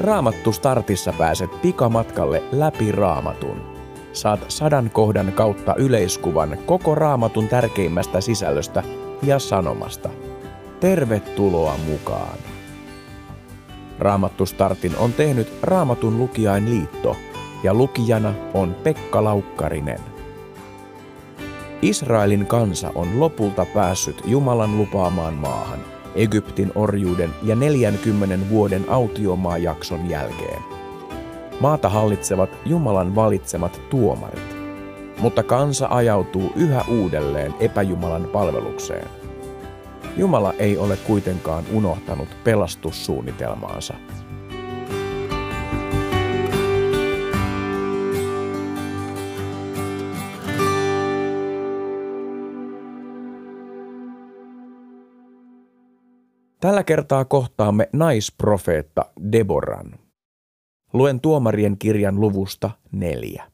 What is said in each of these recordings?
Raamattu startissa pääset pikamatkalle läpi raamatun. Saat sadan kohdan kautta yleiskuvan koko raamatun tärkeimmästä sisällöstä ja sanomasta. Tervetuloa mukaan! Raamattu startin on tehnyt Raamatun lukijain liitto ja lukijana on Pekka Laukkarinen. Israelin kansa on lopulta päässyt Jumalan lupaamaan maahan – Egyptin orjuuden ja 40 vuoden autiomaajakson jälkeen. Maata hallitsevat Jumalan valitsemat tuomarit, mutta kansa ajautuu yhä uudelleen epäjumalan palvelukseen. Jumala ei ole kuitenkaan unohtanut pelastussuunnitelmaansa. Tällä kertaa kohtaamme naisprofeetta Deboran. Luen tuomarien kirjan luvusta neljä.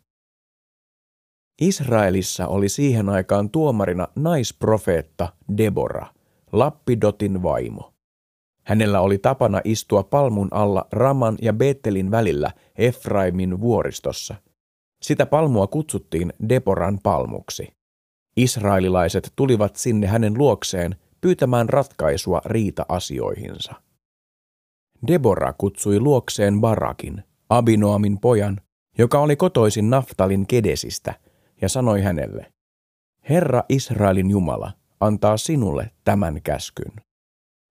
Israelissa oli siihen aikaan tuomarina naisprofeetta Debora, Lappidotin vaimo. Hänellä oli tapana istua palmun alla Raman ja Betelin välillä Efraimin vuoristossa. Sitä palmua kutsuttiin Deboran palmuksi. Israelilaiset tulivat sinne hänen luokseen – pyytämään ratkaisua riita-asioihinsa. Debora kutsui luokseen Barakin, Abinoamin pojan, joka oli kotoisin Naftalin kedesistä, ja sanoi hänelle, Herra Israelin Jumala antaa sinulle tämän käskyn.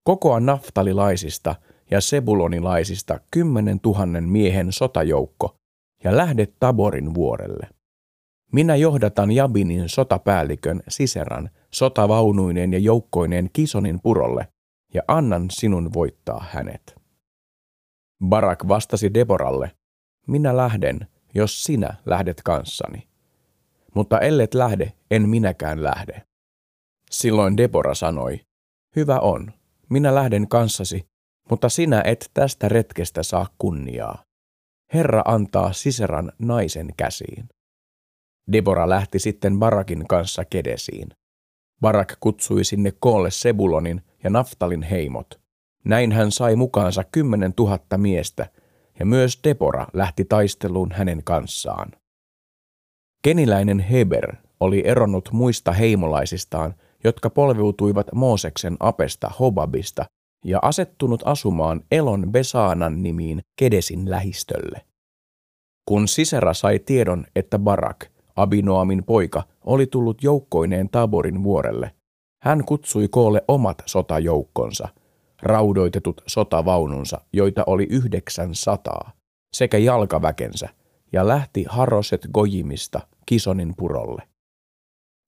Kokoa naftalilaisista ja sebulonilaisista kymmenen tuhannen miehen sotajoukko ja lähde Taborin vuorelle. Minä johdatan Jabinin sotapäällikön Siseran sotavaunuineen ja joukkoineen Kisonin purolle ja annan sinun voittaa hänet. Barak vastasi Deboralle, minä lähden, jos sinä lähdet kanssani. Mutta ellet lähde, en minäkään lähde. Silloin Debora sanoi, hyvä on, minä lähden kanssasi, mutta sinä et tästä retkestä saa kunniaa. Herra antaa Siseran naisen käsiin. Debora lähti sitten Barakin kanssa Kedesiin. Barak kutsui sinne koolle Sebulonin ja Naftalin heimot. Näin hän sai mukaansa kymmenen tuhatta miestä, ja myös Debora lähti taisteluun hänen kanssaan. Keniläinen Heber oli eronnut muista heimolaisistaan, jotka polviutuivat Mooseksen apesta Hobabista ja asettunut asumaan Elon Besaanan nimiin Kedesin lähistölle. Kun Sisera sai tiedon, että Barak, Abinoamin poika, oli tullut joukkoineen Taborin vuorelle. Hän kutsui koolle omat sotajoukkonsa, raudoitetut sotavaununsa, joita oli yhdeksän sataa, sekä jalkaväkensä, ja lähti Haroset Gojimista Kisonin purolle.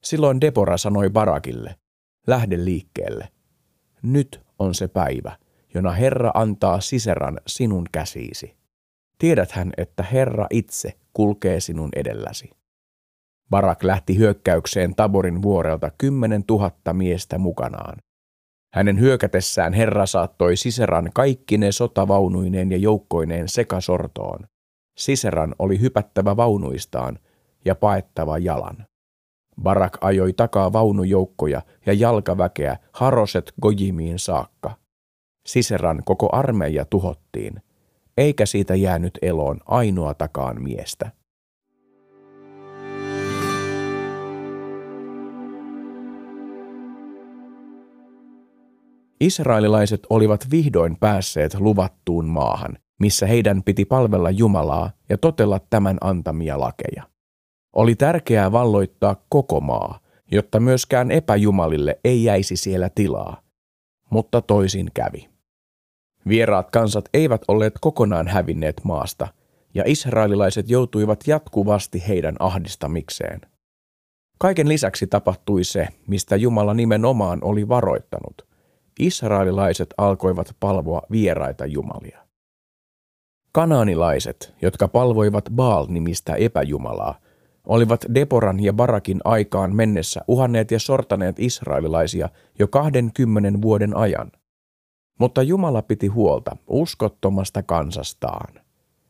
Silloin Debora sanoi Barakille, lähde liikkeelle. Nyt on se päivä, jona Herra antaa siseran sinun käsiisi. Tiedäthän, että Herra itse kulkee sinun edelläsi. Barak lähti hyökkäykseen Taborin vuorelta kymmenen tuhatta miestä mukanaan. Hänen hyökätessään Herra saattoi Siseran kaikki ne sotavaunuineen ja joukkoineen sekasortoon. Siseran oli hypättävä vaunuistaan ja paettava jalan. Barak ajoi takaa vaunujoukkoja ja jalkaväkeä Haroset Gojimiin saakka. Siseran koko armeija tuhottiin, eikä siitä jäänyt eloon ainoa takaan miestä. Israelilaiset olivat vihdoin päässeet luvattuun maahan, missä heidän piti palvella Jumalaa ja totella tämän antamia lakeja. Oli tärkeää valloittaa koko maa, jotta myöskään epäjumalille ei jäisi siellä tilaa. Mutta toisin kävi. Vieraat kansat eivät olleet kokonaan hävinneet maasta, ja israelilaiset joutuivat jatkuvasti heidän ahdistamikseen. Kaiken lisäksi tapahtui se, mistä Jumala nimenomaan oli varoittanut israelilaiset alkoivat palvoa vieraita jumalia. Kanaanilaiset, jotka palvoivat Baal-nimistä epäjumalaa, olivat Deporan ja Barakin aikaan mennessä uhanneet ja sortaneet israelilaisia jo 20 vuoden ajan. Mutta Jumala piti huolta uskottomasta kansastaan.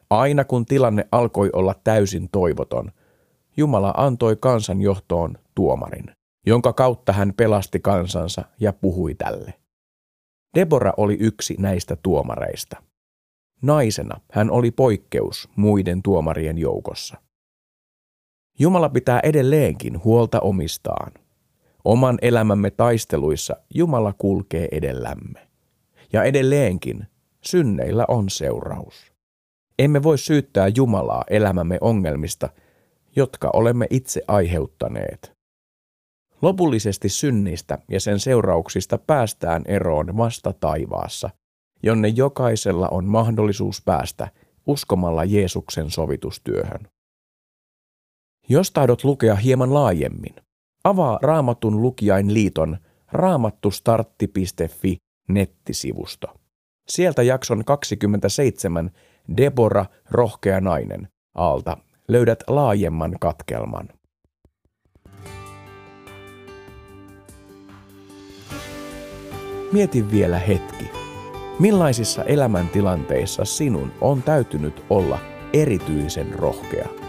Aina kun tilanne alkoi olla täysin toivoton, Jumala antoi kansan johtoon tuomarin, jonka kautta hän pelasti kansansa ja puhui tälle. Debora oli yksi näistä tuomareista. Naisena hän oli poikkeus muiden tuomarien joukossa. Jumala pitää edelleenkin huolta omistaan. Oman elämämme taisteluissa Jumala kulkee edellämme. Ja edelleenkin synneillä on seuraus. Emme voi syyttää Jumalaa elämämme ongelmista, jotka olemme itse aiheuttaneet. Lopullisesti synnistä ja sen seurauksista päästään eroon vasta taivaassa, jonne jokaisella on mahdollisuus päästä uskomalla Jeesuksen sovitustyöhön. Jos tahdot lukea hieman laajemmin, avaa Raamatun lukijain liiton raamattustartti.fi nettisivusto. Sieltä jakson 27 Debora, rohkea nainen, alta löydät laajemman katkelman. Mieti vielä hetki. Millaisissa elämäntilanteissa sinun on täytynyt olla erityisen rohkea?